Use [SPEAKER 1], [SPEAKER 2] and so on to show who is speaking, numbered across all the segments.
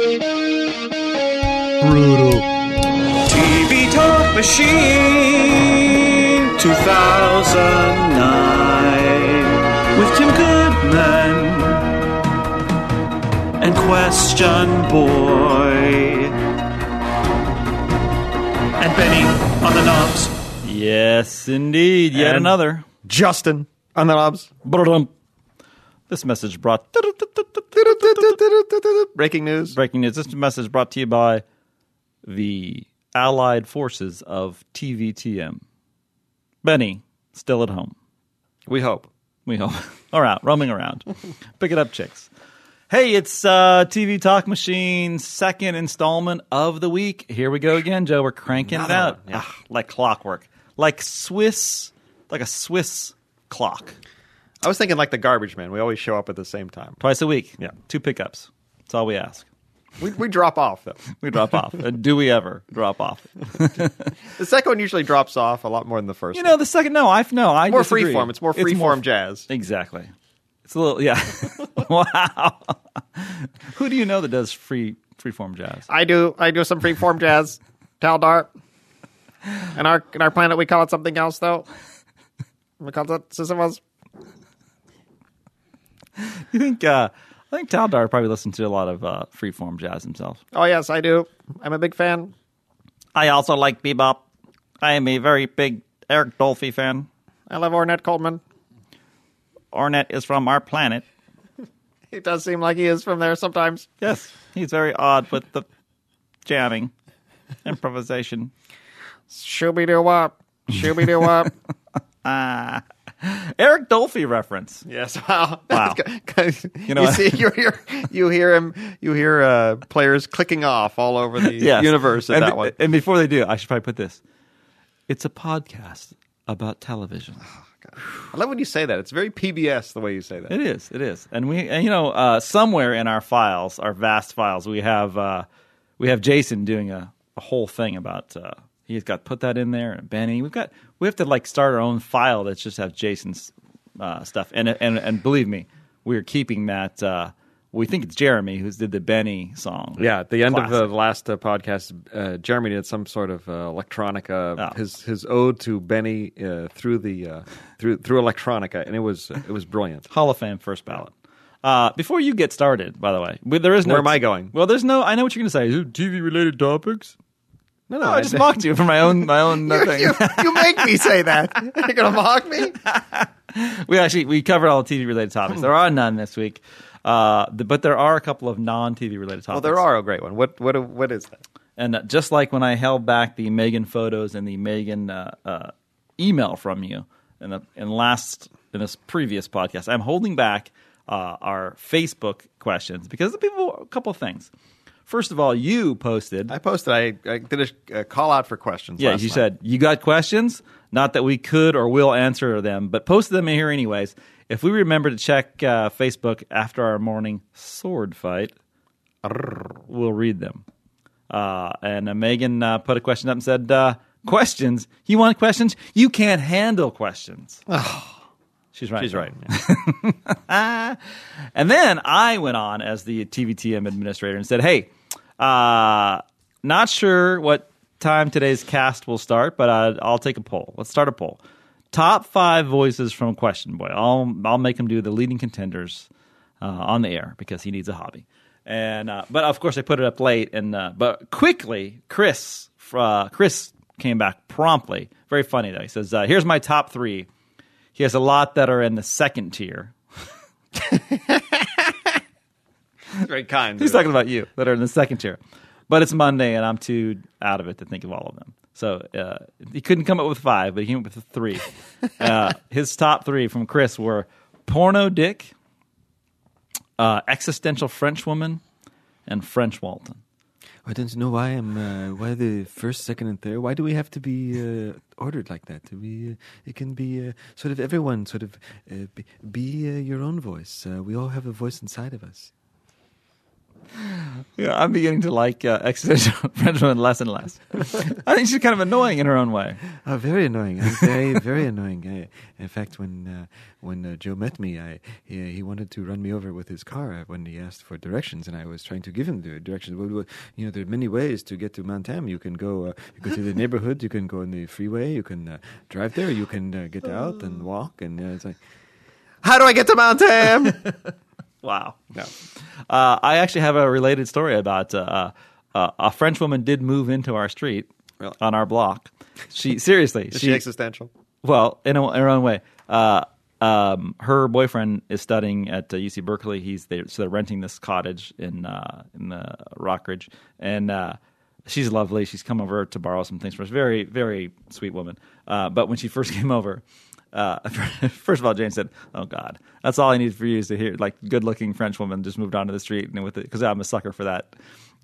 [SPEAKER 1] Brutal.
[SPEAKER 2] TV Talk Machine 2009 with Tim Goodman and Question Boy and Benny on the knobs.
[SPEAKER 1] Yes, indeed. Yet
[SPEAKER 3] And-
[SPEAKER 1] another.
[SPEAKER 3] Justin on the knobs.
[SPEAKER 1] This message brought
[SPEAKER 3] Breaking news.
[SPEAKER 1] breaking news. This message brought to you by the Allied Forces of TVTM. Benny, still at home.
[SPEAKER 3] We hope.
[SPEAKER 1] We hope. All right, roaming around. Pick it up, chicks. Hey, it's uh, TV Talk Machine second installment of the week. Here we go again, Joe. We're cranking it out Ah, like clockwork, like Swiss, like a Swiss clock.
[SPEAKER 3] I was thinking like the garbage man. We always show up at the same time.
[SPEAKER 1] Twice a week.
[SPEAKER 3] Yeah.
[SPEAKER 1] two pickups. That's all we ask.
[SPEAKER 3] We, we drop off though.
[SPEAKER 1] We drop off. Uh, Do we ever drop off?
[SPEAKER 3] The second one usually drops off a lot more than the first.
[SPEAKER 1] You know, the second. No, I no, I
[SPEAKER 3] more
[SPEAKER 1] disagree.
[SPEAKER 3] freeform. It's more free form jazz.
[SPEAKER 1] Exactly. It's a little yeah. wow. Who do you know that does free freeform jazz?
[SPEAKER 3] I do. I do some freeform jazz. Taldart. In our in our planet, we call it something else though. We call it Sisyphus.
[SPEAKER 1] You think? uh I think Taldar probably listened to a lot of uh, freeform jazz himself.
[SPEAKER 3] Oh yes, I do. I'm a big fan.
[SPEAKER 1] I also like bebop. I am a very big Eric Dolphy fan.
[SPEAKER 3] I love Ornette Coleman.
[SPEAKER 1] Ornette is from our planet.
[SPEAKER 3] He does seem like he is from there sometimes.
[SPEAKER 1] Yes, he's very odd with the jamming, improvisation.
[SPEAKER 3] Shooby doo wop. Shooby doo wop.
[SPEAKER 1] Eric Dolphy reference.
[SPEAKER 3] Yes. Wow.
[SPEAKER 1] Wow.
[SPEAKER 3] you
[SPEAKER 1] know
[SPEAKER 3] you see, you hear, you hear him, you hear uh, players clicking off all over the
[SPEAKER 1] Yes.
[SPEAKER 3] universe at
[SPEAKER 1] and,
[SPEAKER 3] that one.
[SPEAKER 1] And before they do, I should probably put this. It's a podcast about television.
[SPEAKER 3] I love when you say that. It's very PBS the way you say that.
[SPEAKER 1] It is. It is. And we, and, you know, uh, somewhere in our files, our vast files, we have uh, we have Jason doing a, a whole thing about. He's got to put that in there, and Benny. We've got we have to like start our own file that just have Jason's uh, stuff. And and and believe me, we're keeping that. Uh, we think it's Jeremy who's did the Benny song.
[SPEAKER 3] Yeah, at the end of the last uh, podcast, uh, Jeremy did some sort of uh, electronica,
[SPEAKER 1] Oh.
[SPEAKER 3] his his ode to Benny uh, through the uh, through through electronica, and it was it was brilliant.
[SPEAKER 1] Hall of Fame first ballot. Uh, before you get started, by the way, there is no.
[SPEAKER 3] Where am I going?
[SPEAKER 1] Well, there's no. I know what you're going to say. TV related topics.
[SPEAKER 3] No,
[SPEAKER 1] No, I just mocked you for my own my own
[SPEAKER 3] you, you, you make me say that. You're gonna mock me.
[SPEAKER 1] we actually we covered all the TV related topics. There are none this week, uh, but there are a couple of non TV related topics.
[SPEAKER 3] Well, there are a great one. What what what is that?
[SPEAKER 1] and uh, just like when I held back the Megan photos and the Megan uh, uh, email from you in the in last in this previous podcast, I'm holding back uh, our Facebook questions because the people a couple of things. First of all, you posted.
[SPEAKER 3] I posted. I, I did a, a call out for questions.
[SPEAKER 1] Yeah, you
[SPEAKER 3] night.
[SPEAKER 1] said you got questions. Not that we could or will answer them, but posted them in here anyways. If we remember to check uh, Facebook after our morning sword fight, we'll read them. Uh, and uh, Megan uh, put a question up and said, uh, "Questions? You want questions? You can't handle questions." She's right.
[SPEAKER 3] She's right.
[SPEAKER 1] And then I went on as the TVTM administrator and said, "Hey, uh, not sure what time today's cast will start, but uh, I'll take a poll. Let's start a poll. Top five voices from Question Boy. I'll I'll make him do the leading contenders uh, on the air because he needs a hobby. And uh, but of course I put it up late, and uh, but quickly Chris uh, Chris came back promptly. Very funny though. He says, "Here's my top three. He has a lot that are in the second tier.
[SPEAKER 3] Very kind.
[SPEAKER 1] He's talking about you that are in the second tier. But it's Monday, and I'm too out of it to think of all of them. So uh, he couldn't come up with five, but he came up with three. uh, his top three from Chris were Porno Dick, uh, Existential French Woman, and French Walton.
[SPEAKER 4] I don't know why I'm. Uh, why the first, second, and third? Why do we have to be uh, ordered like that? Do we? Uh, it can be uh, sort of everyone. Sort of uh, be, be uh, your own voice. Uh, we all have a voice inside of us.
[SPEAKER 1] Yeah, I'm beginning to like uh, existential Frenchwoman less and less. I think she's kind of annoying in her own way.
[SPEAKER 4] Oh, very annoying. I'm very, very annoying. I, in fact, when uh, when uh, Joe met me, I he, he wanted to run me over with his car when he asked for directions, and I was trying to give him the directions. Well, you know, there are many ways to get to Montem. You can go, uh, you go to the neighborhood. You can go on the freeway. You can uh, drive there. You can uh, get out and walk. And uh, it's like, how do I get to Montem?
[SPEAKER 1] Wow.
[SPEAKER 3] No.
[SPEAKER 1] Uh, I actually have a related story about uh, uh, a French woman did move into our street
[SPEAKER 3] Really?
[SPEAKER 1] on our block. She seriously,
[SPEAKER 3] Is she existential?
[SPEAKER 1] Well, in, a, in her own way. Uh, um, her boyfriend is studying at uh, UC Berkeley. He's there, so they're renting this cottage in uh, in the Rockridge, and uh, she's lovely. She's come over to borrow some things for us. Very, very sweet woman. Uh, but when she first came over, uh, first of all, Jane said, "Oh God, that's all I need for you is to hear like good-looking French woman just moved onto the street and with it because I'm a sucker for that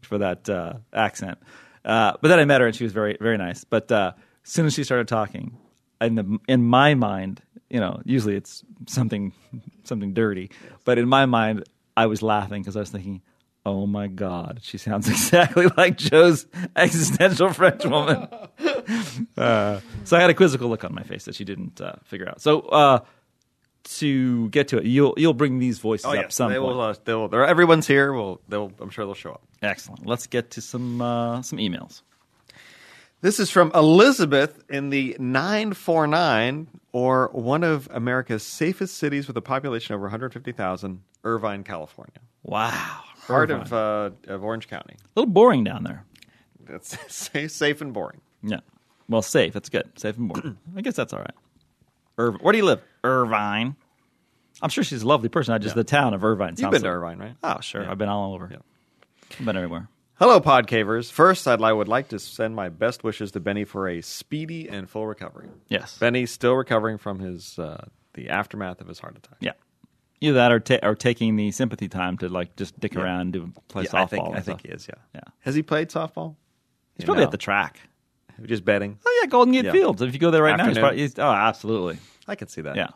[SPEAKER 1] for that uh, accent." Uh, but then I met her and she was very, very nice. But uh, as soon as she started talking, in the in my mind, you know, usually it's something something dirty, but in my mind, I was laughing because I was thinking, "Oh my God, she sounds exactly like Joe's existential French woman." uh, so I had a quizzical look on my face that she didn't uh, figure out. So uh, to get to it, you'll you'll bring these voices up some
[SPEAKER 3] Oh, they will. Uh, they will. they're- Everyone's here. Will they'll? I'm sure they'll show up.
[SPEAKER 1] Excellent. Let's get to some uh, some emails.
[SPEAKER 3] This is from Elizabeth in the 949, or one of America's safest cities with a population over 150,000, Irvine, California.
[SPEAKER 1] Wow,
[SPEAKER 3] Part
[SPEAKER 1] Irvine.
[SPEAKER 3] of, uh, of Orange County.
[SPEAKER 1] a little boring down there.
[SPEAKER 3] It's safe, safe and boring.
[SPEAKER 1] Yeah. Well, safe. That's good. Safe and warm. I guess that's all right. Irv- Where do you live? Irvine. I'm sure she's a lovely person. I just the town of Irvine.
[SPEAKER 3] You've
[SPEAKER 1] sounds
[SPEAKER 3] been to
[SPEAKER 1] like-
[SPEAKER 3] Irvine, right?
[SPEAKER 1] Oh, sure. I've been all over. I've been everywhere.
[SPEAKER 3] Hello, Podcavers. First, I'd, I would like to send my best wishes to Benny for a speedy and full recovery.
[SPEAKER 1] Yes.
[SPEAKER 3] Benny's still recovering from his uh, the aftermath of his heart attack.
[SPEAKER 1] Yeah. Either that or, ta- or taking the sympathy time to like just dick around, do play softball.
[SPEAKER 3] I think,
[SPEAKER 1] and
[SPEAKER 3] I
[SPEAKER 1] stuff.
[SPEAKER 3] think he is. Yeah.
[SPEAKER 1] Yeah.
[SPEAKER 3] Has he played softball?
[SPEAKER 1] He's probably at the track.
[SPEAKER 3] Just betting.
[SPEAKER 1] Oh yeah, Golden Gate
[SPEAKER 3] Yeah.
[SPEAKER 1] Fields. If you go there right now, he's probably, he's, oh, absolutely.
[SPEAKER 3] I can see that.
[SPEAKER 1] Yeah.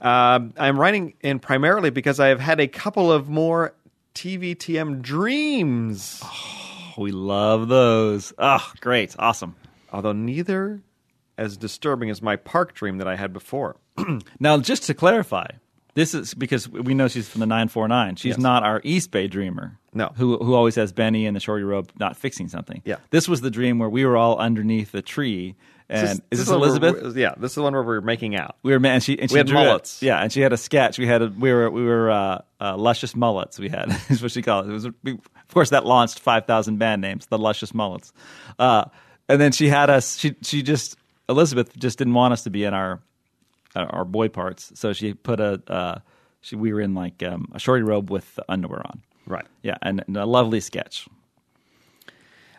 [SPEAKER 3] Um, I'm writing in primarily because I have had a couple of more TVTM dreams,
[SPEAKER 1] Oh, we love those. Oh, great, awesome.
[SPEAKER 3] although neither as disturbing as my park dream that I had before.
[SPEAKER 1] Now, just to clarify, this is because we know she's from the 949. She's
[SPEAKER 3] Yes.
[SPEAKER 1] not our East Bay dreamer.
[SPEAKER 3] No.
[SPEAKER 1] Who, who always has Benny and the shorty robe not fixing something.
[SPEAKER 3] Yeah.
[SPEAKER 1] This was the dream where we were all underneath the tree. And is this,
[SPEAKER 3] the one where
[SPEAKER 1] Elizabeth?
[SPEAKER 3] we're- yeah, this is the one where we're making out.
[SPEAKER 1] we were ma- and she and she
[SPEAKER 3] We had
[SPEAKER 1] drew
[SPEAKER 3] mullets.
[SPEAKER 1] yeah, and she had a sketch. We had a, we were we were uh, uh, luscious mullets. We had is what she called it. it was we- of course that launched five thousand band names. The luscious mullets, uh, and then she had us. She she just Elizabeth just didn't want us to be in our our boy parts, so she put a uh, she we were in like um, a shorty robe with underwear on.
[SPEAKER 3] Right.
[SPEAKER 1] Yeah, and, and a lovely sketch.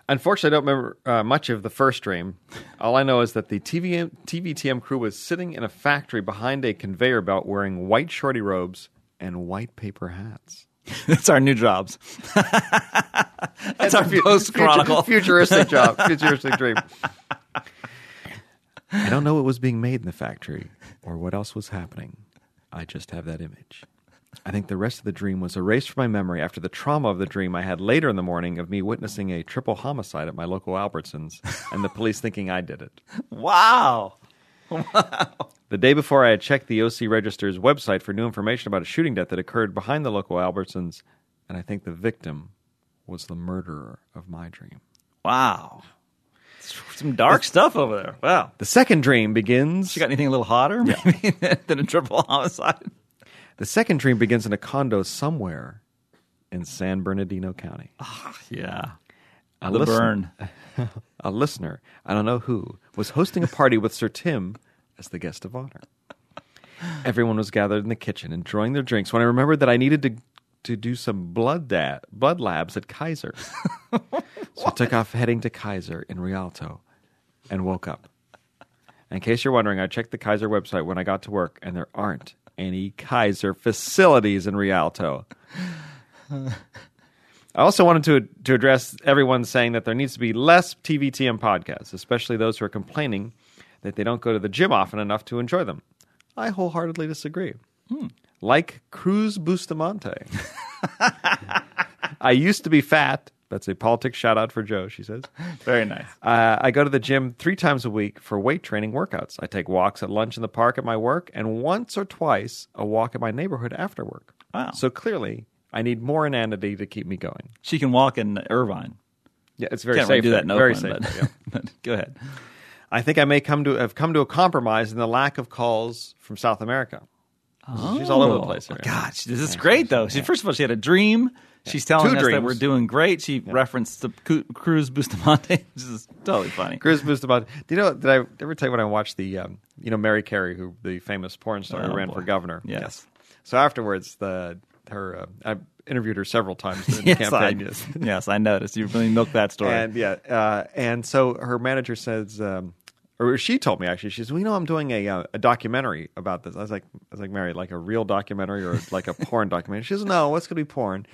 [SPEAKER 3] Unfortunately, I don't remember uh, much of the first dream. All I know is that the TV, TVTM crew was sitting in a factory behind a conveyor belt wearing white shorty robes and white paper hats.
[SPEAKER 1] That's our new jobs. That's our
[SPEAKER 3] Fu-
[SPEAKER 1] post chronicle.
[SPEAKER 3] futuristic job, futuristic dream.
[SPEAKER 4] I don't know what was being made in the factory or what else was happening. I just have that image. I think the rest of the dream was erased from my memory after the trauma of the dream I had later in the morning of me witnessing a triple homicide at my local Albertsons and the police thinking I did it.
[SPEAKER 1] Wow. Wow.
[SPEAKER 3] The day before, I had checked the OC Register's website for new information about a shooting death that occurred behind the local Albertsons, and I think the victim was the murderer of my dream.
[SPEAKER 1] Wow. Some dark stuff over there. Wow.
[SPEAKER 3] The second dream begins.
[SPEAKER 1] You got anything a little hotter maybe than a triple homicide?
[SPEAKER 3] The second dream begins in a condo somewhere in San Bernardino County.
[SPEAKER 1] Ah, yeah.
[SPEAKER 3] A
[SPEAKER 1] the
[SPEAKER 3] listen-
[SPEAKER 1] burn.
[SPEAKER 3] A listener, I don't know who, was hosting a party with Sir Tim as the guest of honor. Everyone was gathered in the kitchen enjoying their drinks when I remembered that I needed to to do some blood da- blood labs at Kaiser. so I took off heading to Kaiser in Rialto and woke up. In case you're wondering, I checked the Kaiser website when I got to work and there aren't any Kaiser facilities in Rialto. I also wanted to to address everyone saying that there needs to be less TVTM podcasts, especially those who are complaining that they don't go to the gym often enough to enjoy them. I wholeheartedly disagree. Hmm. Like Cruz Bustamante. I used to be fat. That's a politics shout out for Joe, she says.
[SPEAKER 1] Very nice.
[SPEAKER 3] Uh, I go to the gym three times a week for weight training workouts. I take walks at lunch in the park at my work, and once or twice a walk in my neighborhood after work.
[SPEAKER 1] Wow.
[SPEAKER 3] So clearly, I need more inanity to keep me going.
[SPEAKER 1] She can walk in Irvine.
[SPEAKER 3] Yeah, it's very
[SPEAKER 1] Can't
[SPEAKER 3] safe.
[SPEAKER 1] really do that in
[SPEAKER 3] there. very
[SPEAKER 1] Oakland,
[SPEAKER 3] safe.
[SPEAKER 1] but,
[SPEAKER 3] yeah.
[SPEAKER 1] but go ahead.
[SPEAKER 3] I think I may come to have come to a compromise in the lack of calls from South America. She's all over the place.
[SPEAKER 1] Oh,
[SPEAKER 3] here.
[SPEAKER 1] gosh, this is great though. She, First of all, she had a dream. She's telling
[SPEAKER 3] Two
[SPEAKER 1] us that we're doing great. She referenced the Cu- Cruz Bustamante, this is totally funny.
[SPEAKER 3] Chris Bustamante. Do you know? Did I ever tell you when I watched the, um, you know, Mary Carey, who the famous porn star who
[SPEAKER 1] Oh,
[SPEAKER 3] ran
[SPEAKER 1] boy.
[SPEAKER 3] for governor?
[SPEAKER 1] Yes.
[SPEAKER 3] So afterwards, the her, uh, I interviewed her several times during
[SPEAKER 1] yes,
[SPEAKER 3] the campaign. yes.
[SPEAKER 1] yes, I noticed. You really milked that story.
[SPEAKER 3] And yeah, uh, and so her manager says, um, or she told me actually, she says, "Well, you know, I'm doing a uh, a documentary about this." I was like, I was like, Mary, like a real documentary or like a porn documentary? She says, "No, what's going to be porn?"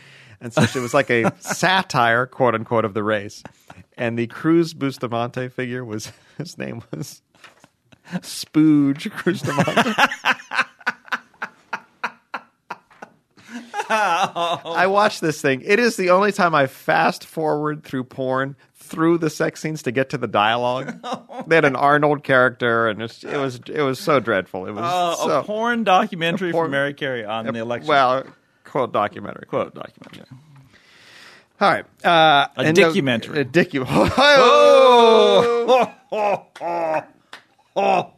[SPEAKER 3] And so it was like a satire, quote unquote, of the race. And the Cruz Bustamante figure was his name was Spooge Bustamante. I watched this thing. It is the only time I fast forward through porn through the sex scenes to get to the dialogue. they had an Arnold character, and it's, it was it was so dreadful. It was
[SPEAKER 1] Oh,
[SPEAKER 3] so,
[SPEAKER 1] a porn documentary
[SPEAKER 3] a porn-
[SPEAKER 1] from Mary Carey on the election.
[SPEAKER 3] Well, quote documentary.
[SPEAKER 1] quote documentary.
[SPEAKER 3] All right, uh,
[SPEAKER 1] A
[SPEAKER 3] documentary, no-. A dicu. Oh!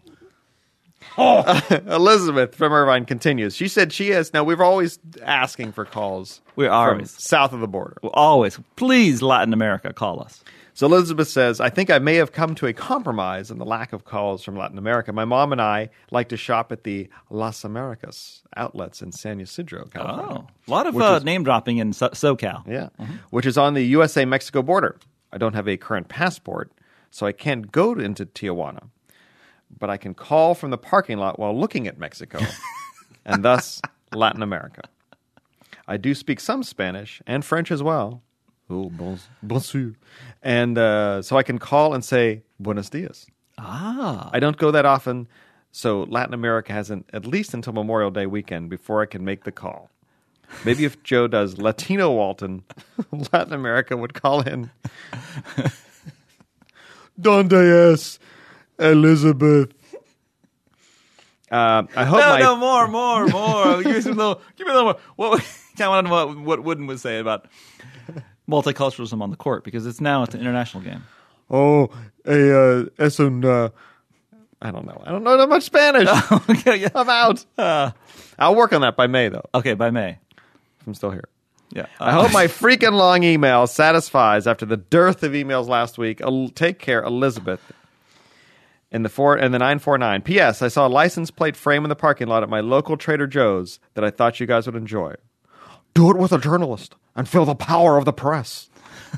[SPEAKER 3] Elizabeth from Irvine continues. She said she has now. We're always asking for calls.
[SPEAKER 1] We are always.
[SPEAKER 3] south of the border.
[SPEAKER 1] Always, please, Latin America, call us.
[SPEAKER 3] So Elizabeth says, I think I may have come to a compromise in the lack of calls from Latin America. My mom and I like to shop at the Las Americas outlets in San Ysidro, California.
[SPEAKER 1] Oh, a lot of uh,
[SPEAKER 3] is-
[SPEAKER 1] name dropping in so- SoCal.
[SPEAKER 3] Yeah, which is on the USA Mexico border. I don't have a current passport, so I can't go into Tijuana, but I can call from the parking lot while looking at Mexico, and thus Latin America. I do speak some Spanish and French as well. Oh, bon, bonjour. And uh, so I can call and say buenos dias.
[SPEAKER 1] Ah,
[SPEAKER 3] I don't go that often, so Latin America hasn't at least until Memorial Day weekend before I can make the call. Maybe if Joe does Latino Walton, Latin America would call in. Donde es Elizabeth? Uh, I hope
[SPEAKER 1] no,
[SPEAKER 3] my
[SPEAKER 1] no, more, more, more. give me some little, give me a little more. What? I want to know what, what Wooden would say about multiculturalism on the court because it's now it's an international game.
[SPEAKER 3] oh a uh, es un uh, I don't know I don't know that much Spanish.
[SPEAKER 1] okay, yeah.
[SPEAKER 3] I'm out. I'll work on that by May though.
[SPEAKER 1] okay, by May.
[SPEAKER 3] If I'm still here.
[SPEAKER 1] Yeah,
[SPEAKER 3] I hope my freaking long email satisfies after the dearth of emails last week. El- Take care, Elizabeth. In the four and the nine four nine. P.S. I saw a license plate frame in the parking lot at my local Trader Joe's that I thought you guys would enjoy. Do it with a journalist and feel the power of the press.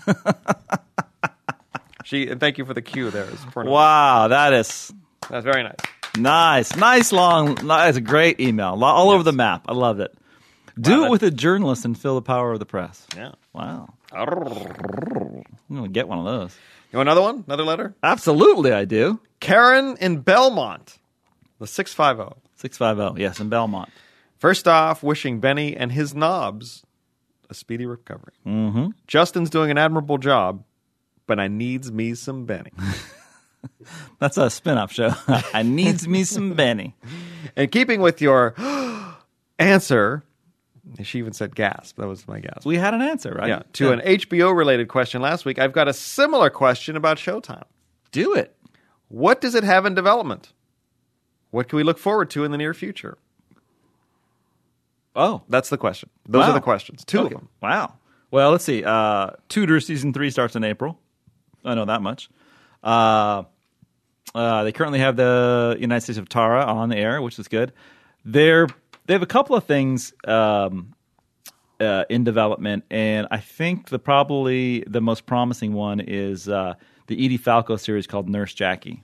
[SPEAKER 3] she and thank you for the cue there.
[SPEAKER 1] Wow, that is
[SPEAKER 3] That's very nice.
[SPEAKER 1] nice, nice long. That's a great email, Lo- all over the map. I love it. Do
[SPEAKER 3] that-
[SPEAKER 1] it with a journalist and feel the power of the press.
[SPEAKER 3] Yeah.
[SPEAKER 1] Wow, I'm gonna get one of those.
[SPEAKER 3] You want another one? Another letter?
[SPEAKER 1] Absolutely, I do.
[SPEAKER 3] Karen in Belmont. The six five zero.
[SPEAKER 1] Six five zero. Yes, in Belmont.
[SPEAKER 3] First off, wishing Benny and his knobs a speedy recovery. Mm-hmm. Justin's doing an admirable job, but I needs me some Benny.
[SPEAKER 1] That's a spin-off show. I needs me some Benny.
[SPEAKER 3] and keeping with your answer, she even said gasp. That was my gasp.
[SPEAKER 1] We had an answer, right?
[SPEAKER 3] yeah, to an HBO related question last week, I've got a similar question about Showtime.
[SPEAKER 1] do it.
[SPEAKER 3] What does it have in development? What can we look forward to in the near future?
[SPEAKER 1] Oh,
[SPEAKER 3] That's the question. Those
[SPEAKER 1] Wow.
[SPEAKER 3] are the questions. Two
[SPEAKER 1] Okay.
[SPEAKER 3] of them.
[SPEAKER 1] Wow. Well, let's see. Uh, Tudor season three starts in April. I know that much. Uh, uh, they currently have the United States of Tara on the air, which is good. They're they have a couple of things um, uh, in development, and I think the probably the most promising one is uh, the Edie Falco series called Nurse Jackie,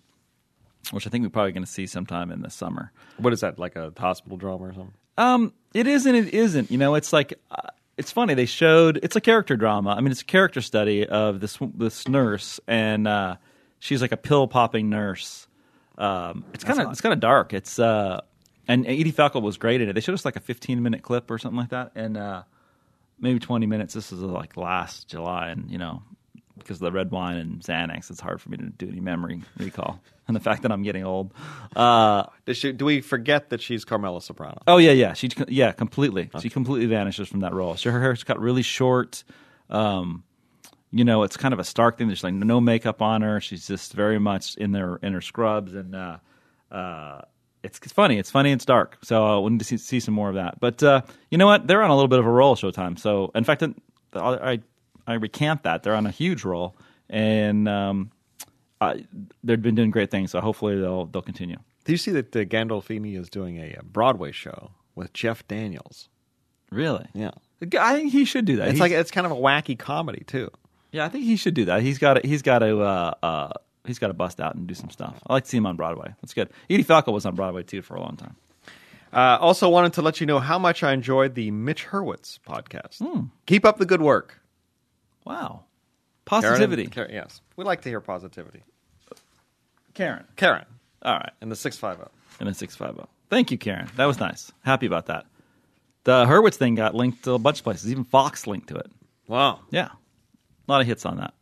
[SPEAKER 1] which I think we're probably going to see sometime in the summer.
[SPEAKER 3] What is that, like a hospital drama or something?
[SPEAKER 1] Um, it is and it isn't. You know, it's like uh, it's funny. They showed it's a character drama. I mean, it's a character study of this this nurse, and uh, she's like a pill popping nurse. Um, it's kind of it's kind of dark. It's uh, and Edie Falco was great in it. They showed us like a 15 minute clip or something like that, and uh, maybe 20 minutes. This is like last July, and you know, because of the red wine and Xanax, it's hard for me to do any memory recall, and the fact that I'm getting old. Uh,
[SPEAKER 3] she, do we forget that she's Carmela Soprano?
[SPEAKER 1] oh yeah, yeah, she yeah completely. She completely vanishes from that role. So her hair's cut really short. Um, you know, it's kind of a stark thing. There's like no makeup on her. She's just very much in their in her scrubs, and uh, uh, it's, it's funny. It's funny. It's dark. So I wanted to see, see some more of that. But uh, you know what? They're on a little bit of a roll, Showtime. So in fact, I I, I recant that. They're on a huge roll, and um, They've been doing great things. So hopefully they'll they'll continue.
[SPEAKER 3] Do you see that uh, Gandolfini is doing a, uh Broadway show with Jeff Daniels?
[SPEAKER 1] Really?
[SPEAKER 3] Yeah.
[SPEAKER 1] I think he should do that.
[SPEAKER 3] It's
[SPEAKER 1] He's-
[SPEAKER 3] like it's kind of a wacky comedy too.
[SPEAKER 1] Yeah, I think he should do that. He's got to. He's got to. Uh, uh, he's got to bust out and do some stuff. I like to see him on Broadway. That's good. Edie Falco was on Broadway too for a long time.
[SPEAKER 3] Uh, also, wanted to let you know how much I enjoyed the Mitch Hurwitz podcast. Keep up the good work,
[SPEAKER 1] Wow,
[SPEAKER 3] Karen and-
[SPEAKER 1] positivity,
[SPEAKER 3] Karen- yes, we like to hear positivity.
[SPEAKER 1] Karen.
[SPEAKER 3] Karen
[SPEAKER 1] All right,
[SPEAKER 3] in the six five oh. zero.
[SPEAKER 1] and a six five zero. Thank you, Karen. That was nice. Happy about that. The Hurwitz thing got linked to a bunch of places. Even Fox linked to it.
[SPEAKER 3] Wow.
[SPEAKER 1] Yeah, a lot of hits on that.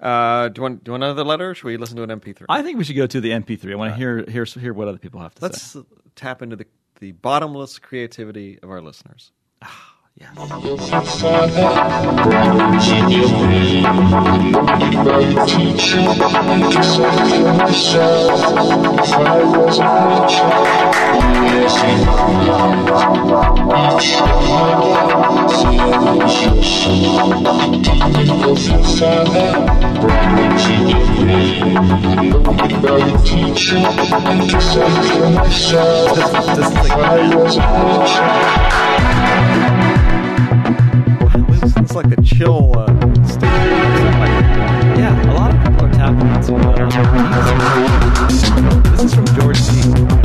[SPEAKER 3] Uh, do you want do you want another letter? Or should we listen to an MP3?
[SPEAKER 1] I think we should go to the MP3. I want to hear hear hear what other people have to say.
[SPEAKER 3] Let's uh, tap into the the bottomless creativity of our listeners. It's like a chill uh, state.
[SPEAKER 1] Yeah, a lot of people are tapping into. Uh, this is from George C.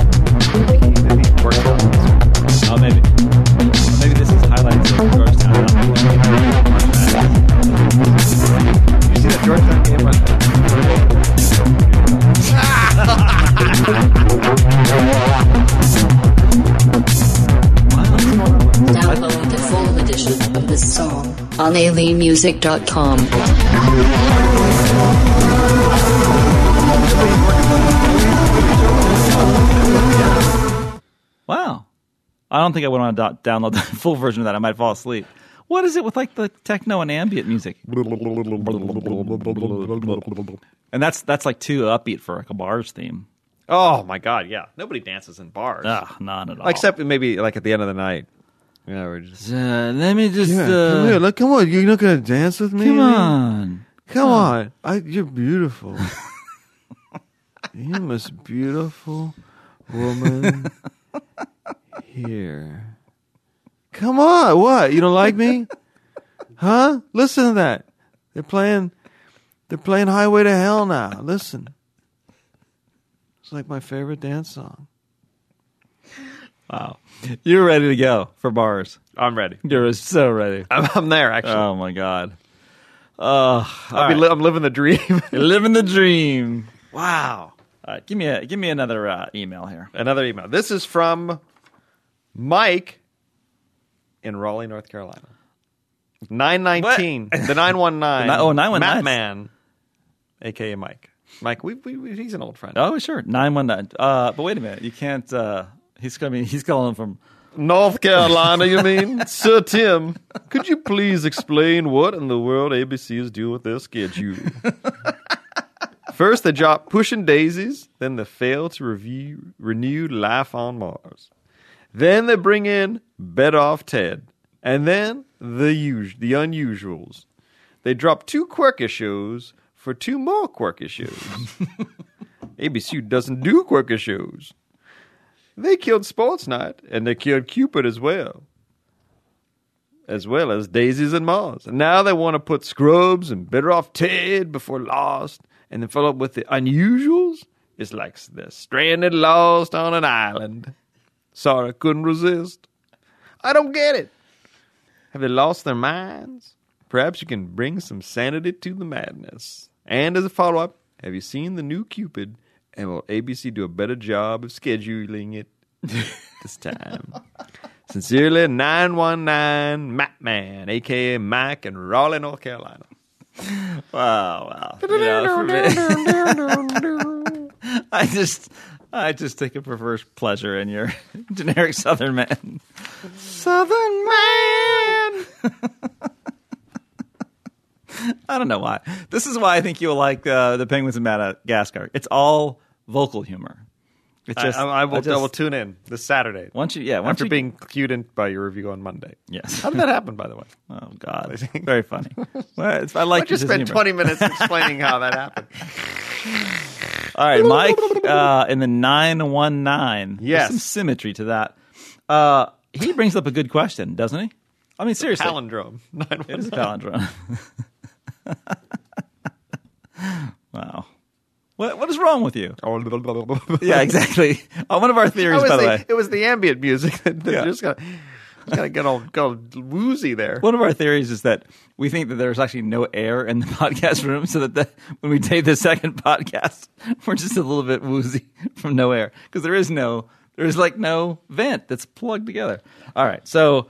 [SPEAKER 5] on alienmusic.com.
[SPEAKER 1] Wow. I don't think I would want to do- download the full version of that. I might fall asleep. What is it with like the techno and ambient music? And that's that's like too upbeat for like a bars theme.
[SPEAKER 3] Oh my god, yeah. Nobody dances in bars.
[SPEAKER 1] Ah, not at all.
[SPEAKER 3] Except maybe like at the end of the night. Yeah, we're just
[SPEAKER 1] uh, let me just
[SPEAKER 4] Yeah,
[SPEAKER 1] uh,
[SPEAKER 4] come here. Look, come on. You're not gonna dance with me?
[SPEAKER 1] come on.
[SPEAKER 4] Come on. I, you're beautiful. you're the most beautiful woman here. Come on. What? You don't like me? Huh? Listen to that. They're playing. They're playing Highway to Hell now. Listen. It's like my favorite dance song.
[SPEAKER 1] Wow, you're ready to go for bars.
[SPEAKER 3] I'm ready.
[SPEAKER 1] You're so ready.
[SPEAKER 3] I'm, I'm there actually.
[SPEAKER 1] Oh my god. Uh,
[SPEAKER 3] I'll be li- I'm living the dream.
[SPEAKER 1] living the dream. Wow. All right, give me a give me another uh, email here.
[SPEAKER 3] Another email. This is from Mike in Raleigh, North Carolina. 919. The 919.
[SPEAKER 1] The ni- oh, 919.
[SPEAKER 3] Matt Man, aka Mike. Mike, we, we, we, he's an old friend.
[SPEAKER 1] Oh sure, nine one nine. Uh, but wait a minute, you can't. Uh, he's coming. He's calling from.
[SPEAKER 3] North Carolina, you mean? Sir Tim, could you please explain what in the world ABC is doing with their schedule? First, they drop Pushing Daisies, then they fail to review renew Life on Mars. Then they bring in Better Off Ted, and then the us- the unusuals. They drop two quirky shows for two more quirky shows. ABC doesn't do quirky shows. They killed Sports Night, and they killed Cupid as well. As well as Daisies and Mars. And now they want to put Scrubs and Better Off Ted before Lost, and then follow up with the Unusuals. It's like they're stranded lost on an island. Sorry, couldn't resist. I don't get it. Have they lost their minds? Perhaps you can bring some sanity to the madness. And as a follow up, have you seen the new Cupid? And will ABC do a better job of scheduling it this time? Sincerely, 919 Matt Man, aka Mac in Raleigh, North Carolina.
[SPEAKER 1] Wow, wow. You know, me- I just, I just take a perverse pleasure in your generic Southern man. Southern man. I don't know why. This is why I think you'll like uh, the Penguins of Madagascar. It's all vocal humor. It's just,
[SPEAKER 3] I, I, will, I,
[SPEAKER 1] just-
[SPEAKER 3] will tune in this Saturday.
[SPEAKER 1] Once you, yeah, once
[SPEAKER 3] after
[SPEAKER 1] you,
[SPEAKER 3] being cued in by your review on Monday.
[SPEAKER 1] yes.
[SPEAKER 3] How did that happen, by the way?
[SPEAKER 1] Oh God, very funny. Well, it's, I like
[SPEAKER 3] I just spent 20 minutes explaining how that happened.
[SPEAKER 1] All right, Mike, uh, in the 919. There's
[SPEAKER 3] Yes.
[SPEAKER 1] some symmetry to that. Uh, he brings up a good question, doesn't he? I mean, seriously.
[SPEAKER 3] Palindrome.
[SPEAKER 1] It is a palindrome. wow. What, what is wrong with you? Yeah, exactly. Uh, one of our theories, by the, way,
[SPEAKER 3] It was the ambient music that, that
[SPEAKER 1] Yeah.
[SPEAKER 3] just got, got to get all, get all woozy there.
[SPEAKER 1] one of our theories is that we think that there's actually no air in the podcast room, so that the, when we tape the second podcast, we're just a little bit woozy from no air because there is no, there's like no vent that's plugged together. All right, so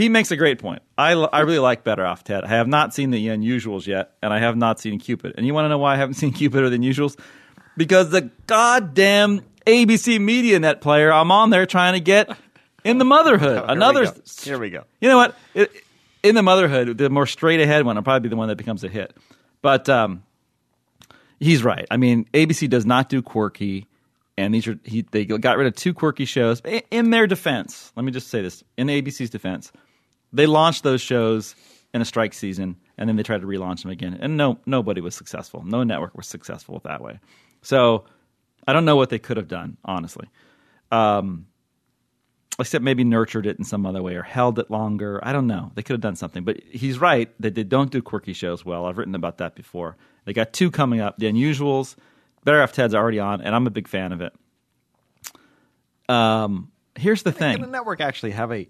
[SPEAKER 1] he makes a great point. I, I really like Better Off Ted. I have not seen the Unusuals yet, and I have not seen Cupid. And you want to know why I haven't seen Cupid or the Unusuals? Because the goddamn ABC Media Net player I'm on there trying to get in the Motherhood.
[SPEAKER 3] Here we
[SPEAKER 1] Another
[SPEAKER 3] go. Here we go.
[SPEAKER 1] you know what? It, in the motherhood, the more straight ahead one will probably be the one that becomes a hit. But um, he's right. I mean, ABC does not do quirky, and these are he, they got rid of two quirky shows. In their defense, let me just say this: in ABC's defense, they launched those shows in a strike season, and then they tried to relaunch them again, and no nobody was successful. No network was successful that way. So I don't know what they could have done, honestly except maybe nurtured it in some other way or held it longer. I don't know. They could have done something. But he's right that they don't do quirky shows well. I've written about that before. They got two coming up. The Unusuals, Better Off Ted's already on, and I'm a big fan of it. Um, here's the thing.
[SPEAKER 3] network actually have a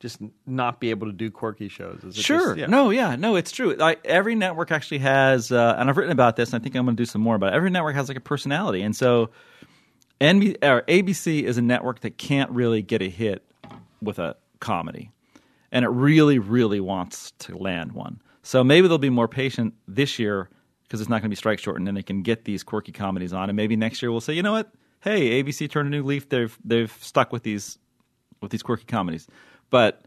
[SPEAKER 3] just not be able to do quirky shows?
[SPEAKER 1] Sure.
[SPEAKER 3] just- yeah.
[SPEAKER 1] No, yeah. No, it's true. Like every network actually has, uh, and I've written about this, and I think I'm going to do some more about it. Every network has like a personality. And so NB, or ABC is a network that can't really get a hit with a comedy. And it really, really wants to land one. So maybe they'll be more patient this year because it's not going to be strike shortened and they can get these quirky comedies on. And maybe next year we'll say, you know what? Hey, ABC turned a new leaf. They've they've stuck with these with these quirky comedies. But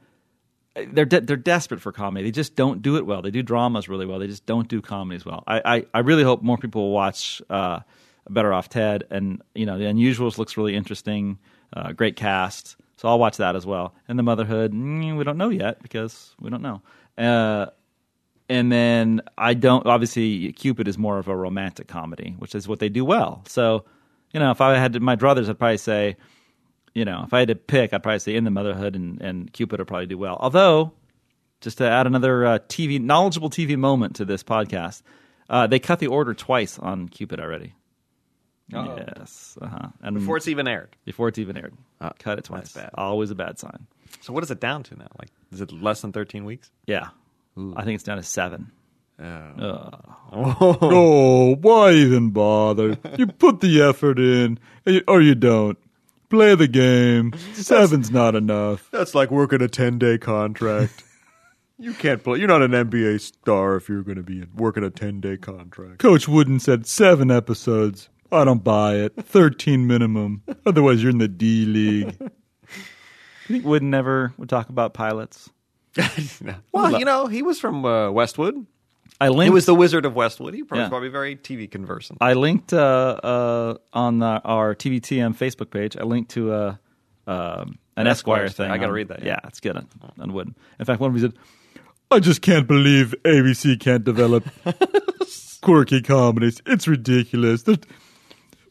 [SPEAKER 1] they're de- they're desperate for comedy. They just don't do it well. They do dramas really well. They just don't do comedies well. I I, I really hope more people will watch uh, Better Off Ted, and you know the Unusuals looks really interesting. Uh, great cast, so I'll watch that as well. And the Motherhood, mm, we don't know yet because we don't know. Uh, and then I don't obviously Cupid is more of a romantic comedy, which is what they do well. So you know if I had my druthers, I'd probably say you know, if I had to pick, I'd probably say In the Motherhood and, and Cupid would probably do well. Although, just to add another uh, TV knowledgeable TV moment to this podcast, uh, they cut the order twice on Cupid already. Yes, uh-huh. and
[SPEAKER 3] Before it's even aired.
[SPEAKER 1] before it's even aired, cut it twice.
[SPEAKER 3] bad.
[SPEAKER 1] Always a bad sign.
[SPEAKER 3] So what is it down to now? Like, is it less than 13 weeks?
[SPEAKER 1] Yeah, I think it's down to seven.
[SPEAKER 3] Oh.
[SPEAKER 1] Oh, why even bother? You put the effort in, or you don't. Play the game. Seven's not enough.
[SPEAKER 3] That's like working a 10 day contract. you can't play. You're not an NBA star if you're going to be working a 10 day contract.
[SPEAKER 1] Coach Wooden said seven episodes. I don't buy it. Thirteen minimum. Otherwise, you're in the D League. you think Wooden never would talk about pilots?
[SPEAKER 3] Well, you know, he was from uh, Westwood.
[SPEAKER 1] I linked.
[SPEAKER 3] was the Wizard of Westwood. He was
[SPEAKER 1] Yeah.
[SPEAKER 3] probably very TV conversant.
[SPEAKER 1] I linked uh, uh, on the, our TVTM Facebook page. I linked to uh, um, an, Esquire,
[SPEAKER 3] Esquire
[SPEAKER 1] thing.
[SPEAKER 3] I gotta read that,
[SPEAKER 1] Yeah,
[SPEAKER 3] yeah.
[SPEAKER 1] it's good on, on Wooden. In fact, one of them said, "I just can't believe ABC can't develop quirky comedies. It's ridiculous."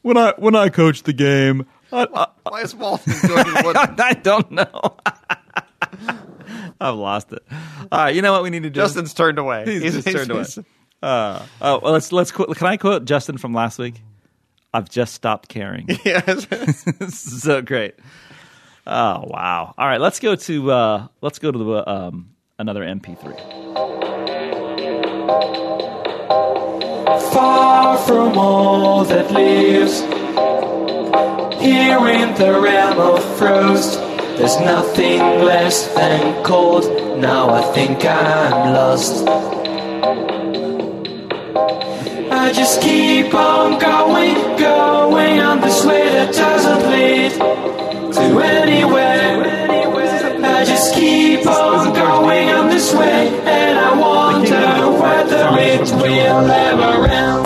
[SPEAKER 1] When I when I coached the game, I, I,
[SPEAKER 3] Why is Walton doing what?
[SPEAKER 1] I don't know. I've lost it. All right, you know what we need to do?
[SPEAKER 3] Justin's turned away.
[SPEAKER 1] He's just turned away. Uh, oh, well, let's let's quote, can I quote Justin from last week? I've just stopped caring.
[SPEAKER 3] Yes.
[SPEAKER 1] so great. Oh wow! All right, let's go to uh, let's go to the, um, another MP3.
[SPEAKER 2] Far from all that lives here in the realm of frost, There's nothing less than cold. Now I think I'm lost. I just keep on going, going on this way that doesn't lead to anywhere. I just keep on going on this way, and I wonder whether it will ever end.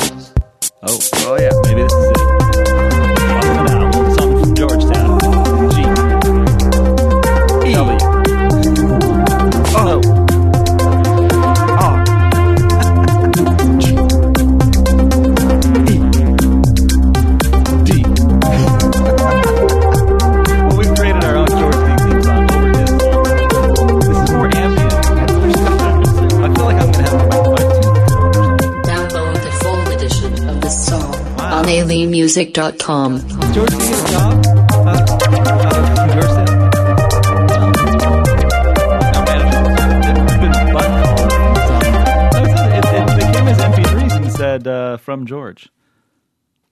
[SPEAKER 1] MP3s and said uh, from George.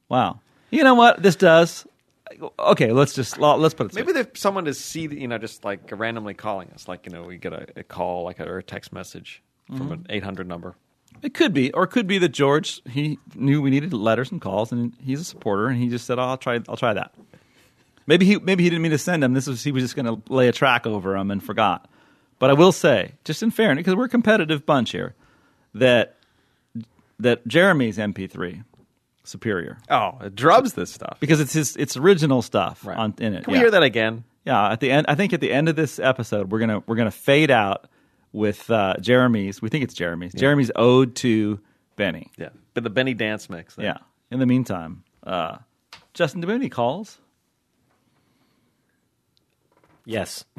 [SPEAKER 1] Wow. You know what? This does. Okay, let's just let's put it.
[SPEAKER 3] Maybe there's someone to see, you know, just like randomly calling us. Like, you know, we get a, a call, like, a, or a text message from an 800 number.
[SPEAKER 1] It could be, or it could be that George he knew we needed letters and calls, and he's a supporter, and he just said, oh, "I'll try, I'll try that." Maybe he maybe he didn't mean to send them. This was he was just going to lay a track over them and forgot. But I will say, just in fairness, because we're a competitive bunch here, that that Jeremy's MP3 superior
[SPEAKER 3] Oh, it drubs this stuff.
[SPEAKER 1] because it's his it's original stuff
[SPEAKER 3] Right.
[SPEAKER 1] on in it.
[SPEAKER 3] Can we
[SPEAKER 1] Yeah.
[SPEAKER 3] hear that again?
[SPEAKER 1] Yeah, at the end, I think at the end of this episode, we're gonna we're gonna fade out with uh, Jeremy's. We think it's Jeremy's. Jeremy's ode to Benny.
[SPEAKER 3] Yeah. But the Benny dance mix. there.
[SPEAKER 1] Yeah. In the meantime, uh, Justin, do we calls?
[SPEAKER 6] Yes.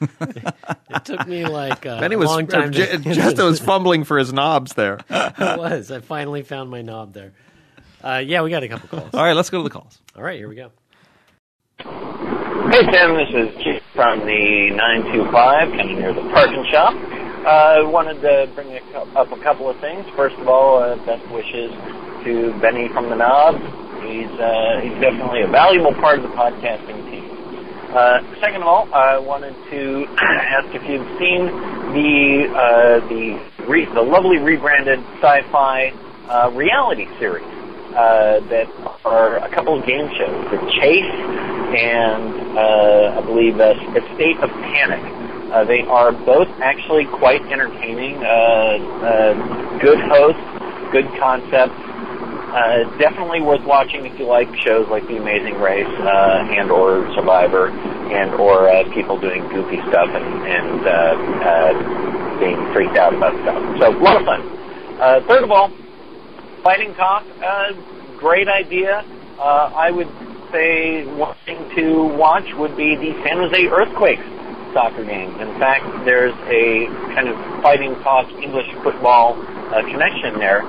[SPEAKER 6] it took me like a
[SPEAKER 3] Benny was,
[SPEAKER 6] long time.
[SPEAKER 3] uh,
[SPEAKER 6] to,
[SPEAKER 3] J- Justo was fumbling for his knobs there.
[SPEAKER 6] it was. I finally found my knob there. Uh, yeah, we got a couple calls.
[SPEAKER 1] All right, let's go to the calls.
[SPEAKER 6] All right, here we go.
[SPEAKER 7] Hey Sam, this is Keith from the 925, kind of near the parking shop. Uh, I wanted to bring up a couple of things. First of all, uh, best wishes to Benny from the Knob. He's uh, he's definitely a valuable part of the podcasting team. Uh, second of all, I wanted to ask if you've seen the uh, the re- the lovely rebranded sci-fi uh, reality series uh, that are a couple of game shows, The Chase and uh, I believe uh, A State of Panic. Uh, they are both actually quite entertaining. Uh, uh, good hosts, good concepts. Uh, definitely worth watching if you like shows like The Amazing Race uh, and or Survivor and or uh, people doing goofy stuff and, and uh, uh, being freaked out about stuff. So a lot of fun. Uh, third of all, fighting talk, uh, great idea. Uh, I would say one thing to watch would be the San Jose Earthquakes soccer games. In fact, there's a kind of fighting talk English football uh, connection there.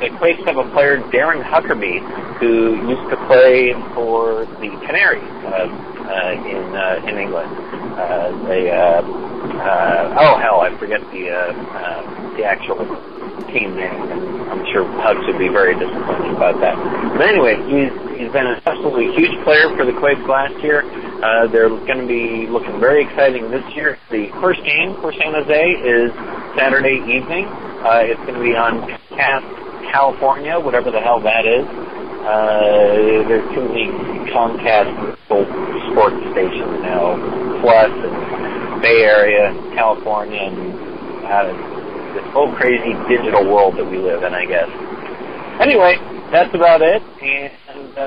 [SPEAKER 7] The Quakes have a player, Darren Huckerby, who used to play for the Canaries uh, uh, in uh, in England. Uh, they, uh, uh, oh hell, I forget the uh, uh, the actual team name, I'm sure Hugs would be very disappointed about that. But anyway, he's he's been an absolutely huge player for the Quakes last year. Uh, they're going to be looking very exciting this year. The first game for San Jose is Saturday evening. Uh, it's going to be on Cast California, whatever the hell that is. Uh, there's too many Comcast sports stations now, Plus and Bay Area, California, and uh, this whole crazy digital world that we live in, I guess. Anyway, that's about it. And uh,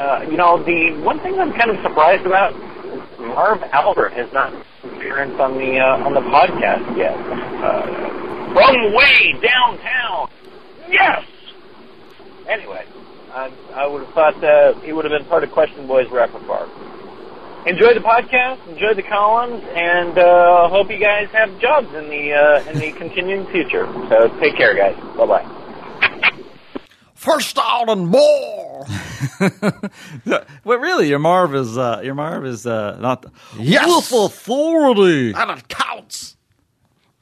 [SPEAKER 7] uh, you know, the one thing I'm kind of surprised about, is Marv Albert has not appearance on the uh, on the podcast yet. Uh, from way downtown. Yes. Anyway, I, I would have thought uh, he would have been part of Question Boys repertoire. Enjoy the podcast, enjoy the columns, and uh, hope you guys have jobs in the uh, in the continuing future. So take care, guys. Bye bye.
[SPEAKER 3] First out and more.
[SPEAKER 1] Well, really, your Marv is uh, your Marv is uh, not the
[SPEAKER 3] Yes.
[SPEAKER 1] Wolf authority.
[SPEAKER 3] and it counts.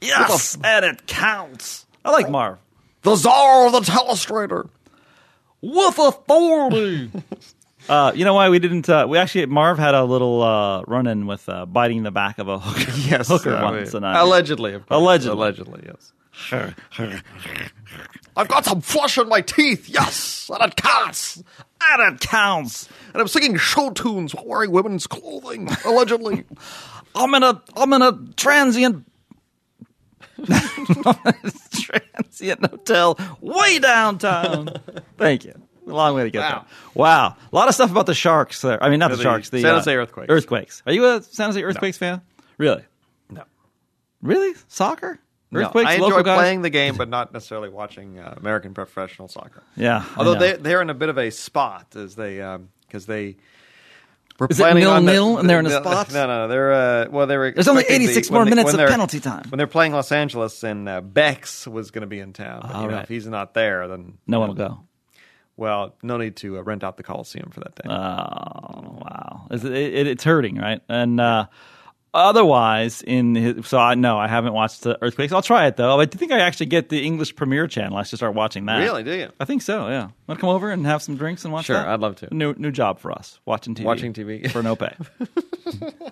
[SPEAKER 1] Yes, and it counts. I like Marv.
[SPEAKER 3] The czar of the telestrator.
[SPEAKER 1] Wolf authority. Uh, you know why we didn't? Uh, we actually Marv had a little uh, run in with uh, biting the back of a hooker,
[SPEAKER 3] Yes,
[SPEAKER 1] hooker once. and I-
[SPEAKER 3] allegedly, of course.
[SPEAKER 1] Allegedly.
[SPEAKER 3] allegedly, yes. I've got some flesh in my teeth, yes, and it counts.
[SPEAKER 1] and it counts.
[SPEAKER 3] And I'm singing show tunes while wearing women's clothing, allegedly.
[SPEAKER 1] I'm in a I'm in a transient transient hotel way downtown. Thank you. Long way to get
[SPEAKER 3] Wow.
[SPEAKER 1] there. Wow, a lot of stuff about the sharks there. I mean, not the,
[SPEAKER 3] the
[SPEAKER 1] sharks. The
[SPEAKER 3] San
[SPEAKER 1] uh,
[SPEAKER 3] Jose Earthquakes.
[SPEAKER 1] Earthquakes. Are you a San Jose Earthquakes fan? Really?
[SPEAKER 3] no.
[SPEAKER 1] Really? Soccer?
[SPEAKER 3] No,
[SPEAKER 1] Earthquakes?
[SPEAKER 3] I
[SPEAKER 1] local
[SPEAKER 3] enjoy
[SPEAKER 1] guys?
[SPEAKER 3] playing the game, but not necessarily watching uh, American professional soccer.
[SPEAKER 1] Yeah.
[SPEAKER 3] Although they they're in a bit of a spot as they because they were
[SPEAKER 1] Is it
[SPEAKER 3] planning on the-
[SPEAKER 1] nil-nil and they're in a
[SPEAKER 3] no,
[SPEAKER 1] spot?
[SPEAKER 3] No, no, they're uh, well, they were.
[SPEAKER 1] There's only 86
[SPEAKER 3] the-
[SPEAKER 1] more
[SPEAKER 3] they-
[SPEAKER 1] minutes of penalty time.
[SPEAKER 3] when they're playing Los Angeles and uh, Becks was going to be in town. But, you know,
[SPEAKER 1] right.
[SPEAKER 3] if he's not there, then
[SPEAKER 1] no one will go.
[SPEAKER 3] Well, no need to uh, rent out the Coliseum for that day.
[SPEAKER 1] Oh wow, It's- it, it, it's hurting, right? And uh, otherwise, in his, so I no, I haven't watched the earthquakes. I'll try it though. I think I actually get the English Premiere channel. I should start watching that.
[SPEAKER 3] Really? Do you?
[SPEAKER 1] I think so. Yeah. Want to come over and have some drinks and watch
[SPEAKER 3] Sure,
[SPEAKER 1] that?
[SPEAKER 3] I'd love to.
[SPEAKER 1] New new job for us, watching TV.
[SPEAKER 3] Watching TV.
[SPEAKER 1] for no pay.